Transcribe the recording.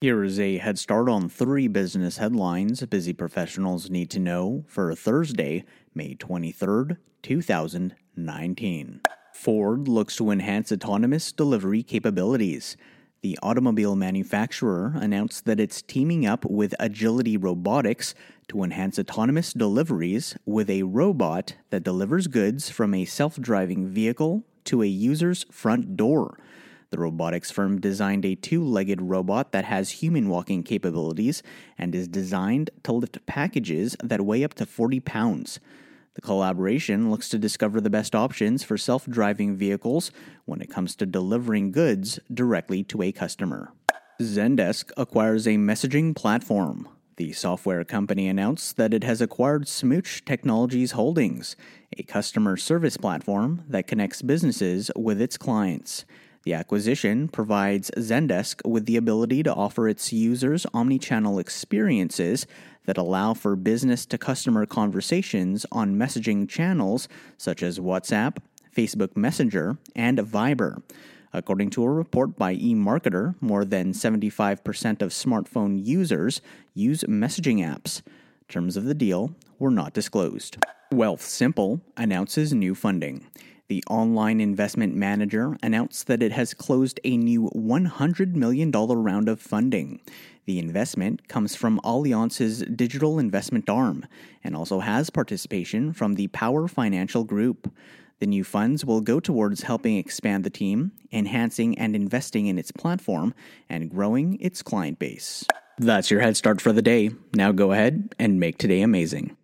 Here is a head start on three business headlines busy professionals need to know for Thursday, May 23rd, 2019. Ford looks to enhance autonomous delivery capabilities. The automobile manufacturer announced that it's teaming up with Agility Robotics to enhance autonomous deliveries with a robot that delivers goods from a self driving vehicle to a user's front door. The robotics firm designed a two legged robot that has human walking capabilities and is designed to lift packages that weigh up to 40 pounds. The collaboration looks to discover the best options for self driving vehicles when it comes to delivering goods directly to a customer. Zendesk acquires a messaging platform. The software company announced that it has acquired Smooch Technologies Holdings, a customer service platform that connects businesses with its clients. The acquisition provides Zendesk with the ability to offer its users omnichannel experiences that allow for business to customer conversations on messaging channels such as WhatsApp, Facebook Messenger, and Viber. According to a report by eMarketer, more than 75% of smartphone users use messaging apps. Terms of the deal were not disclosed. Wealthsimple announces new funding. The online investment manager announced that it has closed a new $100 million round of funding. The investment comes from Allianz's digital investment arm and also has participation from the Power Financial Group. The new funds will go towards helping expand the team, enhancing and investing in its platform, and growing its client base. That's your head start for the day. Now go ahead and make today amazing.